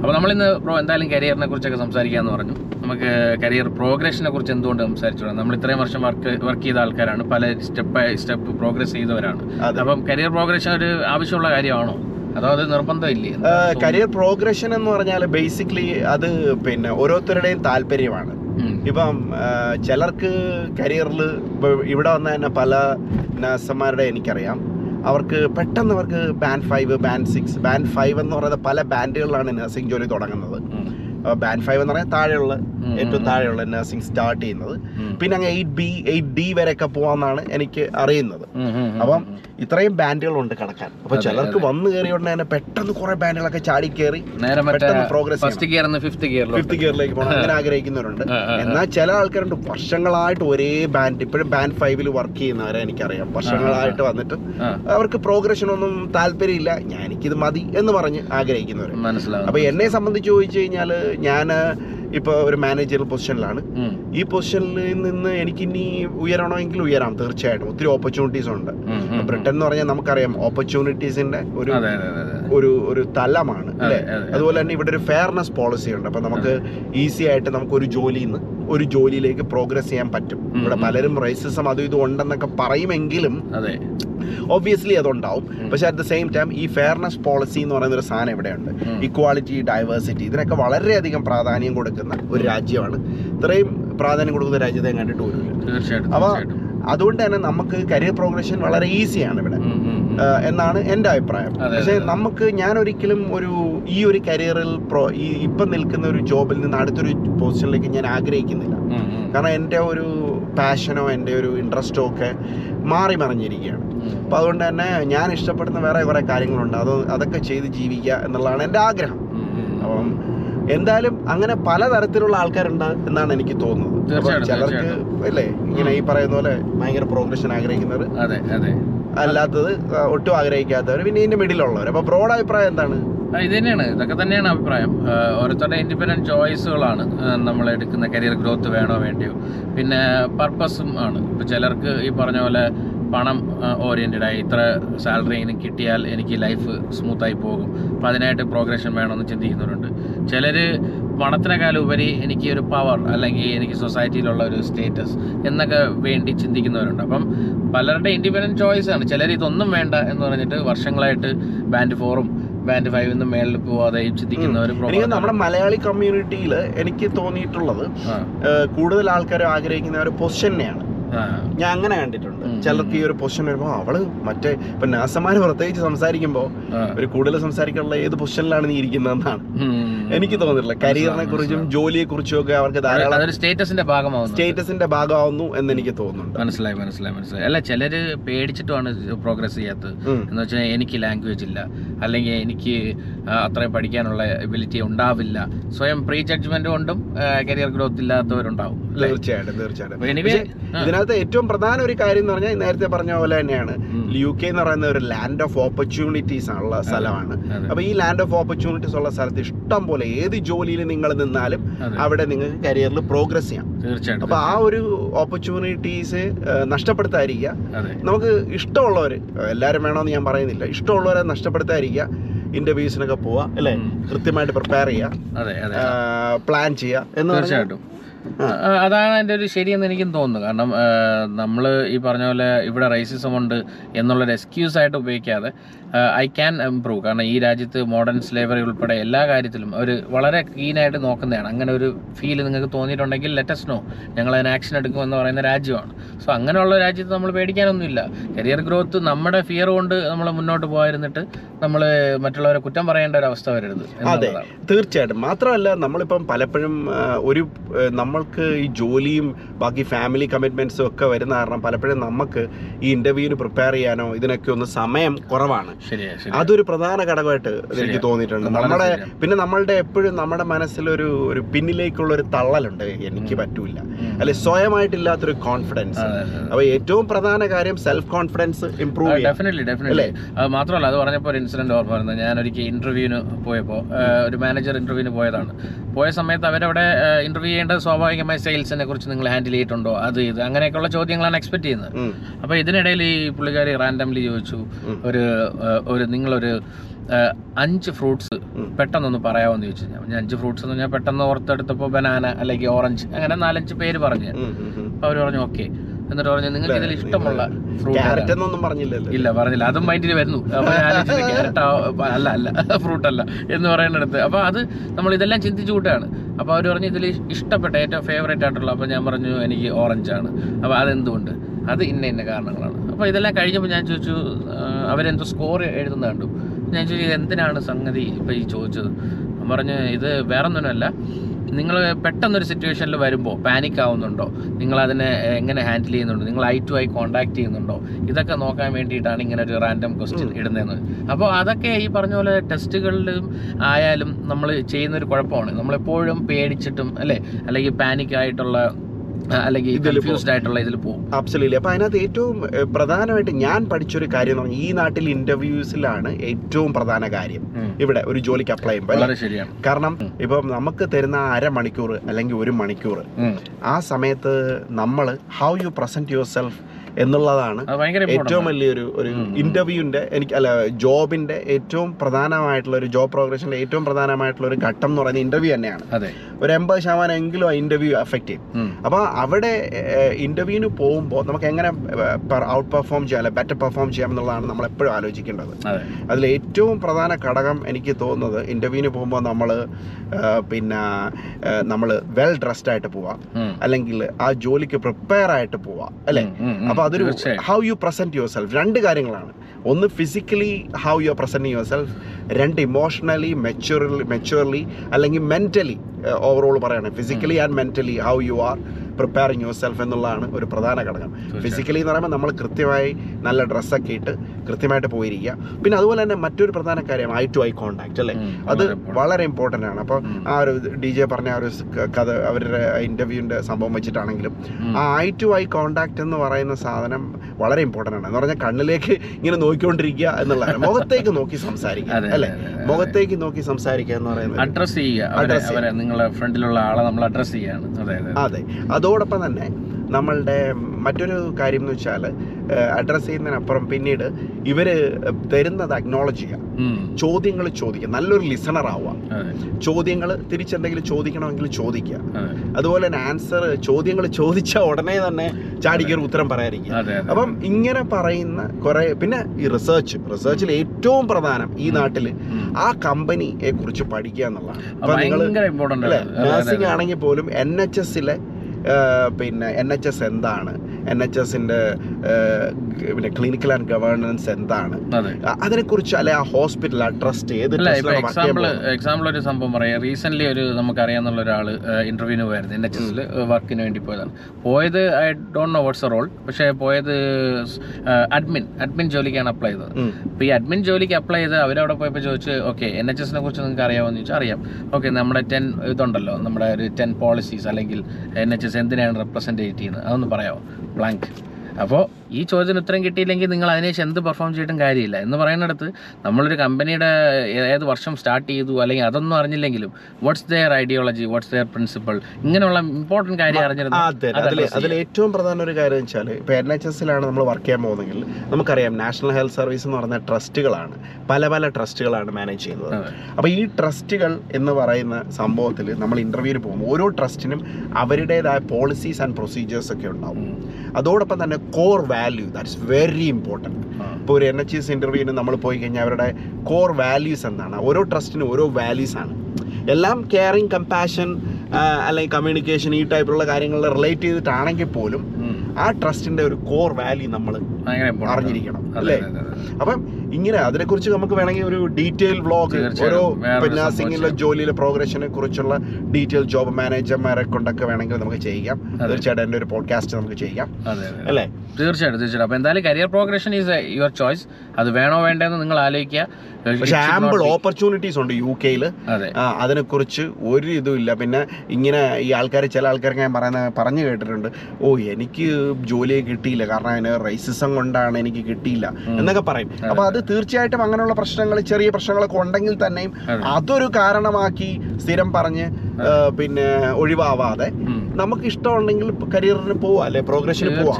അപ്പോൾ നമ്മളിന്ന് പ്രോ എന്തായാലും കരിയറിനെ കുറിച്ചൊക്കെ സംസാരിക്കാമെന്ന് പറഞ്ഞു. നമുക്ക് കരിയർ പ്രോഗ്രഷനെ കുറിച്ച് എന്തുകൊണ്ട് സംസാരിച്ചു? നമ്മൾ ഇത്രയും വർഷം വർക്ക് വർക്ക് ചെയ്ത ആൾക്കാരാണ് പല സ്റ്റെപ്പ് ബൈ സ്റ്റെപ്പ് പ്രോഗ്രസ് ചെയ്തവരാണ്. അപ്പം കരിയർ പ്രോഗ്രഷൻ ഒരു ആവശ്യമുള്ള കാര്യമാണോ? അതോ അത് നിർബന്ധമില്ലേ കരിയർ പ്രോഗ്രഷൻ എന്ന് പറഞ്ഞാൽ ബേസിക്കലി അത് പിന്നെ ഓരോരുത്തരുടെയും താല്പര്യമാണ്. ഇപ്പം ചിലർക്ക് കരിയറിൽ ഇവിടെ വന്ന തന്നെ പല നഴ്സന്മാരുടെ എനിക്കറിയാം. അവർക്ക് പെട്ടെന്ന് അവർക്ക് band five band six band five എന്ന് പറയുന്ന പല ബാൻഡുകളിലാണ് നഴ്സിംഗ് ജോലി തുടങ്ങുന്നത്. ബാൻഡ് ഫൈവ് എന്ന് പറഞ്ഞാൽ താഴെയുള്ള ഏറ്റവും താഴെയുള്ള നഴ്സിംഗ് സ്റ്റാർട്ട് ചെയ്യുന്നത്. പിന്നെ അങ്ങ് എയ്റ്റ് ബി എയ്റ്റ് ഡി വരെയൊക്കെ പോവാന്നാണ് എനിക്ക് അറിയുന്നത്. അപ്പം. ഇത്രയും ബാൻഡുകളുണ്ട് കിടക്കാൻ. അപ്പൊ ചിലർക്ക്. വന്നു കയറി ഉടനെ തന്നെ പെട്ടെന്ന് കുറെ ബാൻഡുകളൊക്കെ ചാടി കയറി പെട്ടെന്ന് പ്രോഗ്രസ് ഫസ്റ്റ് ഗിയർ ഫിഫ്ത്ത് ഗിയറിലേക്ക് പോകണം അങ്ങനെ ആഗ്രഹിക്കുന്നവരുണ്ട്. എന്നാൽ ചില ആൾക്കാരുണ്ട് വർഷങ്ങളായിട്ട് ഒരേ ബാൻഡ് ഇപ്പോഴും ബാൻഡ് ഫൈവിൽ വർക്ക് ചെയ്യുന്നവരെ എനിക്കറിയാം. വർഷങ്ങളായിട്ട് വന്നിട്ട് അവർക്ക് പ്രോഗ്രഷൻ ഒന്നും താല്പര്യമില്ല. ഞാൻ എനിക്കിത് മതി എന്ന് പറഞ്ഞ് ആഗ്രഹിക്കുന്നവർ മനസ്സിലാവും അപ്പൊ എന്നെ സംബന്ധിച്ച് ചോദിച്ചു കഴിഞ്ഞാൽ ഞാൻ ഇപ്പൊ ഒരു മാനേജർ പൊസിഷനിലാണ് ഈ പൊസിഷനിൽ നിന്ന് എനിക്ക് ഇനി ഉയരണമെങ്കിൽ ഉയരാം തീർച്ചയായിട്ടും. ഒത്തിരി ഓപ്പർച്യൂണിറ്റീസ് ഉണ്ട്. ബ്രിട്ടൻ എന്ന് പറഞ്ഞാൽ നമുക്കറിയാം ഓപ്പർച്യൂണിറ്റീസിന്റെ ഒരു ഒരു ഒരു തലമാണ് അല്ലേ? അതെ, അതെ. അതുപോലെ തന്നെ ഇവിടെ ഒരു ഫെയർനെസ് പോളിസി ഉണ്ട്. അപ്പൊ നമുക്ക് ഈസി ആയിട്ട് നമുക്ക് ഒരു ജോലിയിൽ നിന്ന് ഒരു ജോലിയിലേക്ക് പ്രോഗ്രസ് ചെയ്യാൻ പറ്റും. ഇവിടെ പലരും റേസിസം അതും ഇതും ഉണ്ടെന്നൊക്കെ പറയുമെങ്കിലും അതെ. ഒബ്വിയസ്ലി അതുണ്ടാവും. പക്ഷെ അറ്റ് ദ സെയിം ടൈം ഈ ഫെയർനെസ് പോളിസി എന്ന് പറയുന്ന ഒരു സാധനം ഇവിടെയുണ്ട്. ഇക്വാളിറ്റി ഡൈവേഴ്സിറ്റി ഇതിനൊക്കെ വളരെയധികം പ്രാധാന്യം കൊടുക്കുന്ന ഒരു രാജ്യമാണ്. ഇത്രയും പ്രാധാന്യം കൊടുക്കുന്ന രാജ്യത്തെ കണ്ടിട്ട് പോലും തീർച്ചയായിട്ടും അപ്പൊ അതുകൊണ്ട് തന്നെ നമുക്ക് കരിയർ പ്രോഗ്രഷൻ വളരെ ഈസിയാണ് ഇവിടെ. എന്നാണ് എന്റെ അഭിപ്രായം. പക്ഷേ നമുക്ക് ഞാൻ ഒരിക്കലും ഒരു ഈ ഒരു കരിയറിൽ പ്രോ ഈ ഇപ്പം നിൽക്കുന്ന ഒരു ജോബിൽ നിന്ന് അടുത്തൊരു പൊസിഷനിലേക്ക് ഞാൻ ആഗ്രഹിക്കുന്നില്ല. കാരണം എന്റെ ഒരു പാഷനോ എന്റെ ഒരു ഇൻട്രസ്റ്റോ ഒക്കെ മാറി മറിഞ്ഞിരിക്കുകയാണ്. അപ്പോൾ അതുകൊണ്ട് തന്നെ ഞാൻ ഇഷ്ടപ്പെടുന്ന വേറെ കുറേ കാര്യങ്ങളുണ്ട്. അത് അതൊക്കെ ചെയ്ത് ജീവിക്കുക എന്നുള്ളതാണ് എന്റെ ആഗ്രഹം. അപ്പം എന്തായാലും അങ്ങനെ പലതരത്തിലുള്ള ആൾക്കാരുണ്ട് എന്നാണ് എനിക്ക് തോന്നുന്നത്. ചിലർക്ക് അല്ലേ ഇങ്ങനെ ഈ പറയുന്ന പോലെ ഭയങ്കര പ്രോഗ്രഷൻ ആഗ്രഹിക്കുന്നവർ അതെ അതെ. അല്ലാത്തത് ഒട്ടും ആഗ്രഹിക്കാത്തവർ പിന്നെ ഇതിന്റെ മിഡിലുള്ളവർ അപ്പൊ ബ്രോഡ് അഭിപ്രായം എന്താണ്? ഇത് തന്നെയാണ്. ഇതൊക്കെ തന്നെയാണ് അഭിപ്രായം. ഓരോരുത്തരുടെ ഇൻഡിപെൻഡന്റ് ചോയ്സുകളാണ് നമ്മൾ എടുക്കുന്ന കരിയർ ഗ്രോത്ത് വേണോ വേണ്ടിയോ. പിന്നെ പർപ്പസും ആണ്. ഇപ്പോൾ ചിലർക്ക് ഈ പറഞ്ഞ പോലെ പണം ഓറിയന്റഡ് ആയി ഇത്ര സാലറി എനിക്ക് കിട്ടിയാൽ എനിക്ക് ലൈഫ് സ്മൂത്തായി പോകും. അപ്പോൾ അതിനായിട്ട് പ്രോഗ്രഷൻ വേണമെന്ന് ചിന്തിക്കുന്നവരുണ്ട്. ചിലർ പണത്തിനേക്കാൾ ഉപരി എനിക്ക് ഒരു പവർ അല്ലെങ്കിൽ എനിക്ക് സൊസൈറ്റിയിലുള്ള ഒരു സ്റ്റേറ്റസ് എന്നൊക്കെ വേണ്ടി ചിന്തിക്കുന്നവരുണ്ട്. അപ്പം പലരുടെ ഇൻഡിപെൻഡന്റ് ചോയ്സ് ആണ്. ചിലർ ഇതൊന്നും വേണ്ട എന്ന് പറഞ്ഞിട്ട് വർഷങ്ങളായിട്ട് ബാൻഡ് ഫോറും ബാൻഡ് ഫൈവിൽ മേളിൽ പോവാതെ ചിന്തിക്കുന്നവർ എനിക്ക് നമ്മുടെ മലയാളി കമ്മ്യൂണിറ്റിയിൽ എനിക്ക് തോന്നിയിട്ടുള്ളത് കൂടുതൽ ആൾക്കാർ ആഗ്രഹിക്കുന്ന ഒരു പൊസിഷനെയാണ് ഞാൻ അങ്ങനെ കണ്ടിട്ടുണ്ട്. ചിലർക്ക് ഈ ഒരു പൊസിഷൻ വരുമ്പോൾ അവൾ മറ്റേ ഇപ്പൊ നാസന്മാര് പ്രത്യേകിച്ച് സംസാരിക്കുമ്പോൾ ഒരു കൂടുതൽ സംസാരിക്കാനുള്ള ഏത് പൊസിഷനിലാണ് നീ ഇരിക്കുന്നതെന്നാണ്. എനിക്ക് തോന്നിട്ടില്ല കരിയറിനെ കുറിച്ചും ജോലിയെ കുറിച്ചും ഒക്കെ അവർക്ക് ധാരാളം സ്റ്റേറ്റസിന്റെ ഭാഗമാവുന്നു സ്റ്റേറ്റസിന്റെ ഭാഗമാവുന്നു എന്ന് എനിക്ക് തോന്നുന്നുണ്ട്. മനസ്സിലായി മനസ്സിലായി മനസ്സിലായി. അല്ല ചിലര് പേടിച്ചിട്ടുമാണ് പ്രോഗ്രസ് ചെയ്യാത്തത്. എന്ന് വെച്ചാൽ എനിക്ക് ലാംഗ്വേജ് ഇല്ല. അല്ലെങ്കിൽ എനിക്ക് അത്രയും പഠിക്കാനുള്ള എബിലിറ്റി ഉണ്ടാവില്ല. സ്വയം പ്രീ ജഡ്ജ്മെന്റ് കൊണ്ടും കരിയർ ഗ്രോത്ത് ഇല്ലാത്തവരുണ്ടാവും. തീർച്ചയായിട്ടും തീർച്ചയായിട്ടും. ഇതിനകത്ത് ഏറ്റവും പ്രധാന ഒരു കാര്യം എന്ന് പറഞ്ഞാൽ നേരത്തെ പറഞ്ഞ പോലെ തന്നെയാണ്. യു കെ എന്ന് പറയുന്ന ഒരു ലാൻഡ് ഓഫ് ഓപ്പർച്യൂണിറ്റീസ് ഉള്ള സ്ഥലമാണ്. അപ്പൊ ഈ ലാൻഡ് ഓഫ് ഓപ്പർച്യൂണിറ്റീസ് ഉള്ള സ്ഥലത്ത് ഇഷ്ടം പോലെ ഏത് ജോലിയിൽ നിങ്ങൾ നിന്നാലും അവിടെ നിങ്ങൾക്ക് കരിയറിൽ പ്രോഗ്രസ് ചെയ്യാം. തീർച്ചയായിട്ടും. അപ്പൊ ആ ഒരു ഓപ്പർച്യൂണിറ്റീസ് നഷ്ടപ്പെടുത്താതിരിക്കുക. നമുക്ക് ഇഷ്ടമുള്ളവർ എല്ലാവരും വേണമെന്ന് ഞാൻ പറയുന്നില്ല. ഇഷ്ടമുള്ളവരെ നഷ്ടപ്പെടുത്താതിരിക്കുക ഇന്റർവ്യൂസിനൊക്കെ പോവുക അല്ലേ? കൃത്യമായിട്ട് പ്രിപ്പയർ ചെയ്യുക പ്ലാൻ ചെയ്യുക എന്ന് തീർച്ചയായിട്ടും. അതാണ് എന്റെ ഒരു ശരിയെന്ന് എനിക്കും തോന്നുന്നു. കാരണം നമ്മൾ ഈ പറഞ്ഞ പോലെ ഇവിടെ റേസിസം ഉണ്ട് എന്നുള്ളൊരു എക്സ്ക്യൂസ് ആയിട്ട് ഉപയോഗിക്കാതെ ഐ ക്യാൻ ഇംപ്രൂവ് കാരണം ഈ രാജ്യത്ത് മോഡേൺ സ്ലേവറി ഉൾപ്പെടെ എല്ലാ കാര്യത്തിലും അവർ വളരെ കീനായിട്ട് നോക്കുന്നതാണ്. അങ്ങനെ ഒരു ഫീൽ നിങ്ങൾക്ക് തോന്നിയിട്ടുണ്ടെങ്കിൽ ലെറ്റസ് നോ ഞങ്ങൾ അതിന് ആക്ഷൻ എടുക്കുമെന്ന് പറയുന്ന രാജ്യമാണ്. സോ അങ്ങനെയുള്ള രാജ്യത്ത് നമ്മൾ പേടിക്കാനൊന്നുമില്ല. കരിയർ ഗ്രോത്ത് നമ്മുടെ ഫിയർ കൊണ്ട് നമ്മൾ മുന്നോട്ട് പോയിരുന്നിട്ട് നമ്മൾ മറ്റുള്ളവരെ കുറ്റം പറയേണ്ട ഒരു അവസ്ഥ വരരുത് അതെ. തീർച്ചയായിട്ടും. മാത്രമല്ല നമ്മളിപ്പം പലപ്പോഴും ഒരു ആ, നമ്മൾക്ക് ഈ ജോലിയും ബാക്കി ഫാമിലി കമ്മിറ്റ്മെന്റ്സും ഒക്കെ വരുന്ന കാരണം പലപ്പോഴും നമുക്ക് ഈ ഇന്റർവ്യൂവിന് പ്രിപ്പയർ ചെയ്യാനോ ഇതിനൊക്കെ ഒന്ന് സമയം കുറവാണ്. അതൊരു പ്രധാന ഘടകമായിട്ട് എനിക്ക്. തോന്നിയിട്ടുണ്ട്. നമ്മുടെ പിന്നെ നമ്മളുടെ എപ്പോഴും നമ്മുടെ മനസ്സിലൊരു ഒരു പിന്നിലേക്കുള്ള ഒരു തള്ളലുണ്ട്. എനിക്ക് പറ്റൂല. അല്ലെ സ്വയമായിട്ടില്ലാത്തൊരു കോൺഫിഡൻസ് അതെ, അതെ, അതെ. അപ്പൊ ഏറ്റവും പ്രധാന കാര്യം self confidence improve definitely definitely അത് മാത്രമല്ല അത് പറഞ്ഞപ്പോൾ ഒരു ഇൻസിഡന്റ് ഓർമ്മ വരുന്നത് ഞാൻ ഒരിക്കൽ ഇന്റർവ്യൂവിന് പോയപ്പോൾ ഒരു മാനേജർ ഇന്റർവ്യൂവിന് പോയതാണ്. പോയ സമയത്ത് അവരവിടെ ഇന്റർവ്യൂ ചെയ്യേണ്ടത് സ്വാഭാവികമായി സെയിൽസിനെ കുറിച്ച് നിങ്ങൾ ഹാൻഡിൽ ചെയ്തിട്ടുണ്ടോ? അത് ഇത് അങ്ങനെയൊക്കെയുള്ള ചോദ്യങ്ങളാണ് എക്സ്പെക്ട് ചെയ്യുന്നത്. അപ്പൊ അപ്പോൾ ഇതിനിടയിൽ ഈ പുള്ളിക്കാരി റാൻഡംലി ചോദിച്ചു. ഒരു ഒരു നിങ്ങളൊരു അഞ്ച് ഫ്രൂട്ട്സ്. പെട്ടെന്നൊന്ന് പറയാമെന്ന് ചോദിച്ചു ഞാൻ. അഞ്ച് ഫ്രൂട്ട്സ് എന്ന് പറഞ്ഞാൽ പെട്ടെന്ന് ഓർത്തെടുത്തപ്പോൾ ബനാന അല്ലെങ്കിൽ ഓറഞ്ച് അങ്ങനെ നാലഞ്ച് പേര് പറഞ്ഞു. അവർ പറഞ്ഞു ഓക്കെ എന്നിട്ട് പറഞ്ഞു നിങ്ങൾക്ക് ഇതിൽ ഇഷ്ടമുള്ള ഫ്രൂട്ട് എന്നൊന്നും പറഞ്ഞില്ലല്ലോ ഇല്ല പറഞ്ഞില്ല. അതും മൈൻഡിൽ വരുന്നു. അപ്പോൾ ഞാൻ ക്യാരറ്റ് അല്ല അല്ല ഫ്രൂട്ട് അല്ല എന്ന് പറയുന്നിടത്ത് അപ്പൊ അത് നമ്മൾ ഇതെല്ലാം ചിന്തിച്ചു കൂട്ടാണ്. അപ്പൊ അവർ പറഞ്ഞു ഇതിൽ ഇഷ്ടപ്പെട്ട ഏറ്റവും ഫേവറേറ്റ് ആയിട്ടുള്ള അപ്പൊ ഞാൻ പറഞ്ഞു എനിക്ക് ഓറഞ്ച് ആണ്. അപ്പൊ അതെന്തുകൊണ്ട്? അത് ഇന്ന ഇന്ന കാരണങ്ങളാണ്. അപ്പോൾ ഇതെല്ലാം കഴിഞ്ഞപ്പോൾ ഞാൻ ചോദിച്ചു അവരെന്തോ സ്കോർ എഴുതുന്ന കണ്ടു. ഞാൻ ചോദിച്ചു ഇത് എന്തിനാണ് സംഗതി? ഇപ്പോൾ ഈ ചോദിച്ചത്. പറഞ്ഞ് ഇത് വേറൊന്നിനുമല്ല നിങ്ങൾ പെട്ടെന്നൊരു സിറ്റുവേഷനിൽ വരുമ്പോൾ പാനിക് ആവുന്നുണ്ടോ? നിങ്ങൾ അതിനെ എങ്ങനെ ഹാൻഡിൽ ചെയ്യുന്നുണ്ടോ? നിങ്ങൾ ഐ ടു ഐ കോൺടാക്ട് ചെയ്യുന്നുണ്ടോ? ഇതൊക്കെ നോക്കാൻ വേണ്ടിയിട്ടാണ് ഇങ്ങനെ ഒരു റാൻഡം ക്വസ്റ്റ്യൻ ഇടുന്നതെന്ന്. അപ്പോൾ അതൊക്കെ ഈ പറഞ്ഞ പോലെ ടെസ്റ്റുകളിലും ആയാലും നമ്മൾ ചെയ്യുന്നൊരു കുഴപ്പമാണ്. നമ്മളെപ്പോഴും പേടിച്ചിട്ടും അല്ലേ? അല്ലെങ്കിൽ പാനിക് ആയിട്ടുള്ള അല്ലെങ്കിൽ കൺഫ്യൂസ്ഡ് ആയിട്ടുള്ള ഇതിൽ പോകും. അബ്സലില്ല അപ്പൊ അതിനകത്ത് ഏറ്റവും പ്രധാനമായിട്ട് ഞാൻ പഠിച്ചൊരു കാര്യം എന്ന് പറഞ്ഞാൽ ഈ നാട്ടിൽ ഇന്റർവ്യൂസിലാണ് ഏറ്റവും പ്രധാന കാര്യം. ഇവിടെ ഒരു ജോലിക്ക് അപ്ലൈ ചെയ്യുമ്പോൾ ശരിയാണ്. കാരണം ഇപ്പം നമുക്ക് തരുന്ന അരമണിക്കൂർ അല്ലെങ്കിൽ ഒരു മണിക്കൂർ ആ സമയത്ത് നമ്മൾ how you present yourself എന്നുള്ളതാണ് ഏറ്റവും. വലിയൊരു ഒരു. ഇന്റർവ്യൂവിന്റെ എനിക്ക് അല്ല ജോബിന്റെ ഏറ്റവും പ്രധാനമായിട്ടുള്ള ഒരു ജോബ് പ്രോഗ്രഷന്റെ ഏറ്റവും പ്രധാനമായിട്ടുള്ള ഒരു ഘട്ടം എന്ന് പറയുന്നത് ഇന്റർവ്യൂ തന്നെയാണ്. ഒരു എൺപത് ശതമാനം എങ്കിലും ആ ഇന്റർവ്യൂ അഫക്റ്റ് ചെയ്യും. അപ്പൊ അപ്പോൾ അവിടെ ഇന്റർവ്യൂവിന് പോകുമ്പോൾ നമുക്ക് എങ്ങനെ ഔട്ട് പെർഫോം ചെയ്യാം അല്ലെ ബെറ്റർ പെർഫോം ചെയ്യാം എന്നുള്ളതാണ് നമ്മൾ എപ്പോഴും ആലോചിക്കേണ്ടത്. അതെ. അതിൽ ഏറ്റവും പ്രധാന ഘടകം എനിക്ക് തോന്നുന്നത് ഇന്റർവ്യൂവിന് പോകുമ്പോൾ നമ്മൾ പിന്നെ നമ്മൾ വെൽ ഡ്രസ്ഡ് ആയിട്ട് പോവാം. അല്ലെങ്കിൽ ആ ജോലിക്ക് പ്രിപ്പയർ ആയിട്ട് പോവാം. അല്ലെ? അതൊരു. How you present yourself രണ്ട് കാര്യങ്ങളാണ്. ഒന്ന് physically how you are present yourself രണ്ട് ഇമോഷണലി മെച്ചുവർലി മെച്ചുവർലി അല്ലെങ്കിൽ മെന്റലി ഓവറോൾ പറയുകയാണെങ്കിൽ physically and mentally how you are preparing yourself എന്നുള്ളതാണ് ഒരു പ്രധാന ഘടകം. ഫിസിക്കലി എന്ന് പറയുമ്പോൾ നമ്മൾ കൃത്യമായി നല്ല ഡ്രസ്സൊക്കെ ഇട്ട് കൃത്യമായിട്ട് പോയിരിക്കുക. പിന്നെ അതുപോലെ തന്നെ മറ്റൊരു പ്രധാന കാര്യം ഐ ടു ഐ കോണ്ടാക്ട് അല്ലേ? അത് വളരെ. ഇമ്പോർട്ടന്റ് ആണ്. അപ്പോൾ ആ ഒരു ഡി ജെ പറഞ്ഞ ആ ഒരു കഥ അവരുടെ ഇന്റർവ്യൂവിന്റെ സംഭവം വെച്ചിട്ടാണെങ്കിലും ആ ഐ ടു ഐ കോണ്ടാക്ട് എന്ന് പറയുന്ന സാധനം വളരെ ഇമ്പോർട്ടന്റ് ആണ്. എന്ന് പറഞ്ഞാൽ കണ്ണിലേക്ക് ഇങ്ങനെ നോക്കിക്കൊണ്ടിരിക്കുക എന്നുള്ളതാണ്. മുഖത്തേക്ക് നോക്കി സംസാരിക്കുക അല്ലേ. മുഖത്തേക്ക് നോക്കി സംസാരിക്കുക എന്ന് പറയുന്നത് അഡ്രസ് ചെയ്യുക. ചെയ്യുക. ഫ്രണ്ടിലുള്ള ആളെ നമ്മൾ അഡ്രസ് ചെയ്യാണ് അത്. അതെ അതോടൊപ്പം തന്നെ നമ്മളുടെ മറ്റൊരു കാര്യം എന്ന് വെച്ചാൽ അഡ്രസ്സ് ചെയ്യുന്നതിനപ്പുറം പിന്നീട് ഇവർ തരുന്നത് അക്നോളജ് ചെയ്യുക. ചോദ്യങ്ങൾ ചോദിക്കുക നല്ലൊരു ലിസണർ ആവുക. ചോദ്യങ്ങൾ തിരിച്ചെന്തെങ്കിലും ചോദിക്കണമെങ്കിൽ ചോദിക്കുക. അതുപോലെ തന്നെ ആൻസർ ചോദ്യങ്ങൾ ചോദിച്ച ഉടനെ തന്നെ ചാടിക്കറി ഉത്തരം പറയാതിരിക്കുക. അപ്പം ഇങ്ങനെ പറയുന്ന കുറെ പിന്നെ ഈ റിസർച്ച് റിസർച്ചിൽ ഏറ്റവും പ്രധാനം ഈ നാട്ടിൽ ആ കമ്പനിയെ കുറിച്ച് പഠിക്കുക എന്നുള്ളതാണ്. അപ്പൊ നിങ്ങൾ നഴ്സിംഗ് ആണെങ്കിൽ പോലും എൻ എച്ച് എസിലെ പിന്നെ എൻ എച്ച് എസ് എന്താണ്? എൻ എച്ച് എസിന്റെ പിന്നെ ക്ലിനിക്കൽ ആൻഡ് ഗവേണൻസ് എന്താണ്? അതിനെ കുറിച്ച് അതിനെക്കുറിച്ച് അല്ലെ ആ ഹോസ്പിറ്റൽ ആ ട്രസ്റ്റ് ഏത് എക്സാമ്പിൾ എക്സാമ്പിൾ ഒരു സംഭവം പറയാം. റീസെന്റ് ഒരു നമുക്കറിയാന്നുള്ള ഒരാൾ ഇന്റർവ്യൂവിന് പോയായിരുന്നു എൻ എച്ച് എസിൽ വർക്കിന് വേണ്ടി പോയതാണ്. പോയത് I don't know what's role. പക്ഷേ പോയത് അഡ്മിൻ അഡ്മിൻ ജോലിക്കാണ് അപ്ലൈ ചെയ്തത്. അപ്പൊ അപ്പോൾ ഈ അഡ്മിൻ ജോലിക്ക് അപ്ലൈ ചെയ്ത് അവരവിടെ പോയപ്പോൾ ചോദിച്ചു ഓക്കെ എൻ എച്ച് എസിനെ കുറിച്ച് നിങ്ങൾക്ക് അറിയാമോ എന്ന് ചോദിച്ചാൽ അറിയാം. ഓക്കെ നമ്മുടെ ടെൻ ഇതുണ്ടല്ലോ നമ്മുടെ ഒരു ടെൻ പോളിസീസ് അല്ലെങ്കിൽ എൻ എച്ച് എസ് എന്തിനാണ് റെപ്രസെന്റേറ്റ് ചെയ്യുന്നത്? അതൊന്ന് പറയാമോ ബ്ലാങ്ക് അപ്പോൾ ഈ ചോദ്യത്തിന് ഉത്തരം കിട്ടിയില്ലെങ്കിൽ നിങ്ങൾ അതിനുശേഷം എന്ത് പെർഫോം ചെയ്തിട്ടും കാര്യമില്ല. എന്ന് പറയുന്നിടത്ത് നമ്മളൊരു കമ്പനിയുടെ ഏത് വർഷം സ്റ്റാർട്ട് ചെയ്തു അല്ലെങ്കിൽ അതൊന്നും അറിഞ്ഞില്ലെങ്കിലും what's their ideology what's their principle ഇങ്ങനെയുള്ള ഇമ്പോർട്ടന്റ് കാര്യം അറിഞ്ഞിരുന്നു അതിൽ ഏറ്റവും പ്രധാന ഒരു കാര്യം വെച്ചാൽ ഇപ്പോൾ എൻ എച്ച് എസിലാണ് നമ്മൾ വർക്ക് ചെയ്യാൻ പോകുന്നതെങ്കിൽ നമുക്കറിയാം നാഷണൽ ഹെൽത്ത് സർവീസ് എന്ന് പറയുന്ന ട്രസ്റ്റുകളാണ്. പല പല ട്രസ്റ്റുകളാണ് മാനേജ് ചെയ്യുന്നത്. അപ്പോൾ ഈ ട്രസ്റ്റുകൾ എന്ന് പറയുന്ന സംഭവത്തിൽ നമ്മൾ ഇന്റർവ്യൂവിന് പോകുമ്പോൾ ഓരോ ട്രസ്റ്റിനും അവരുടേതായ പോളിസീസ് ആൻഡ് പ്രൊസീജിയേഴ്സ് ഒക്കെ ഉണ്ടാവും. അതോടൊപ്പം തന്നെ core value that's very important. ഇപ്പോൾ ഒരു എൻ എച്ച് എസ് ഇന്റർവ്യൂവിന് നമ്മൾ പോയി കഴിഞ്ഞാൽ അവരുടെ കോർ വാല്യൂസ് എന്താണ് ഓരോ ട്രസ്റ്റിനും ഓരോ വാല്യൂസ് ആണ് എല്ലാം കെയറിങ് കമ്പാഷൻ അല്ലെങ്കിൽ കമ്മ്യൂണിക്കേഷൻ ഈ ടൈപ്പിലുള്ള കാര്യങ്ങളിൽ റിലേറ്റ് ചെയ്തിട്ടാണെങ്കിൽ പോലും. ആ ട്രസ്റ്റിന്റെ ഒരു കോർ വാല്യൂ നമ്മൾ അറിഞ്ഞിരിക്കണം അല്ലേ. അപ്പം ഇങ്ങനെ അതിനെക്കുറിച്ച് നമുക്ക് വേണമെങ്കിൽ ഒരു ഡീറ്റെയിൽ വ്ളോഗ്. ഓരോ പിന്നെ ജോലിയിലെ പ്രോഗ്രഷനെ കുറിച്ചുള്ള ഡീറ്റെയിൽ ജോബ് മാനേജർമാരെ കൊണ്ടൊക്കെ വേണമെങ്കിൽ നമുക്ക് ചെയ്യാം. തീർച്ചയായിട്ടും എന്റെ ഒരു പോഡ്കാസ്റ്റ് നമുക്ക് ചെയ്യാം അല്ലേ? തീർച്ചയായിട്ടും തീർച്ചയായിട്ടും. അപ്പോൾ എന്തായാലും career progression is your choice അത് വേണോ വേണ്ടെന്ന് നിങ്ങൾ ആലോചിക്കുക. പക്ഷെ ആമ്പിൾ ഓപ്പർച്യൂണിറ്റീസ് ഉണ്ട് യു കെയിൽ അതെ. അതിനെക്കുറിച്ച് ഒരു ഇതും ഇല്ല പിന്നെ ഇങ്ങനെ ഈ ആൾക്കാർ ചില ആൾക്കാർക്ക് ഞാൻ പറയുന്ന പറഞ്ഞു കേട്ടിട്ടുണ്ട് ഓ എനിക്ക് ജോലിയെ കിട്ടിയില്ല. കാരണം അതിന് റൈസിസം കൊണ്ടാണ് എനിക്ക് കിട്ടിയില്ല എന്നൊക്കെ പറയും. അപ്പൊ അത് തീർച്ചയായിട്ടും അങ്ങനെയുള്ള പ്രശ്നങ്ങൾ ചെറിയ പ്രശ്നങ്ങളൊക്കെ ഉണ്ടെങ്കിൽ തന്നെയും അതൊരു കാരണമാക്കി സ്ഥിരം പറഞ്ഞ് പിന്നെ ഒഴിവാവാതെ നമുക്ക് ഇഷ്ടമുണ്ടെങ്കിൽ കരിയറിന് പോവാം അല്ലെ? പ്രോഗ്രഷന് പോവാം.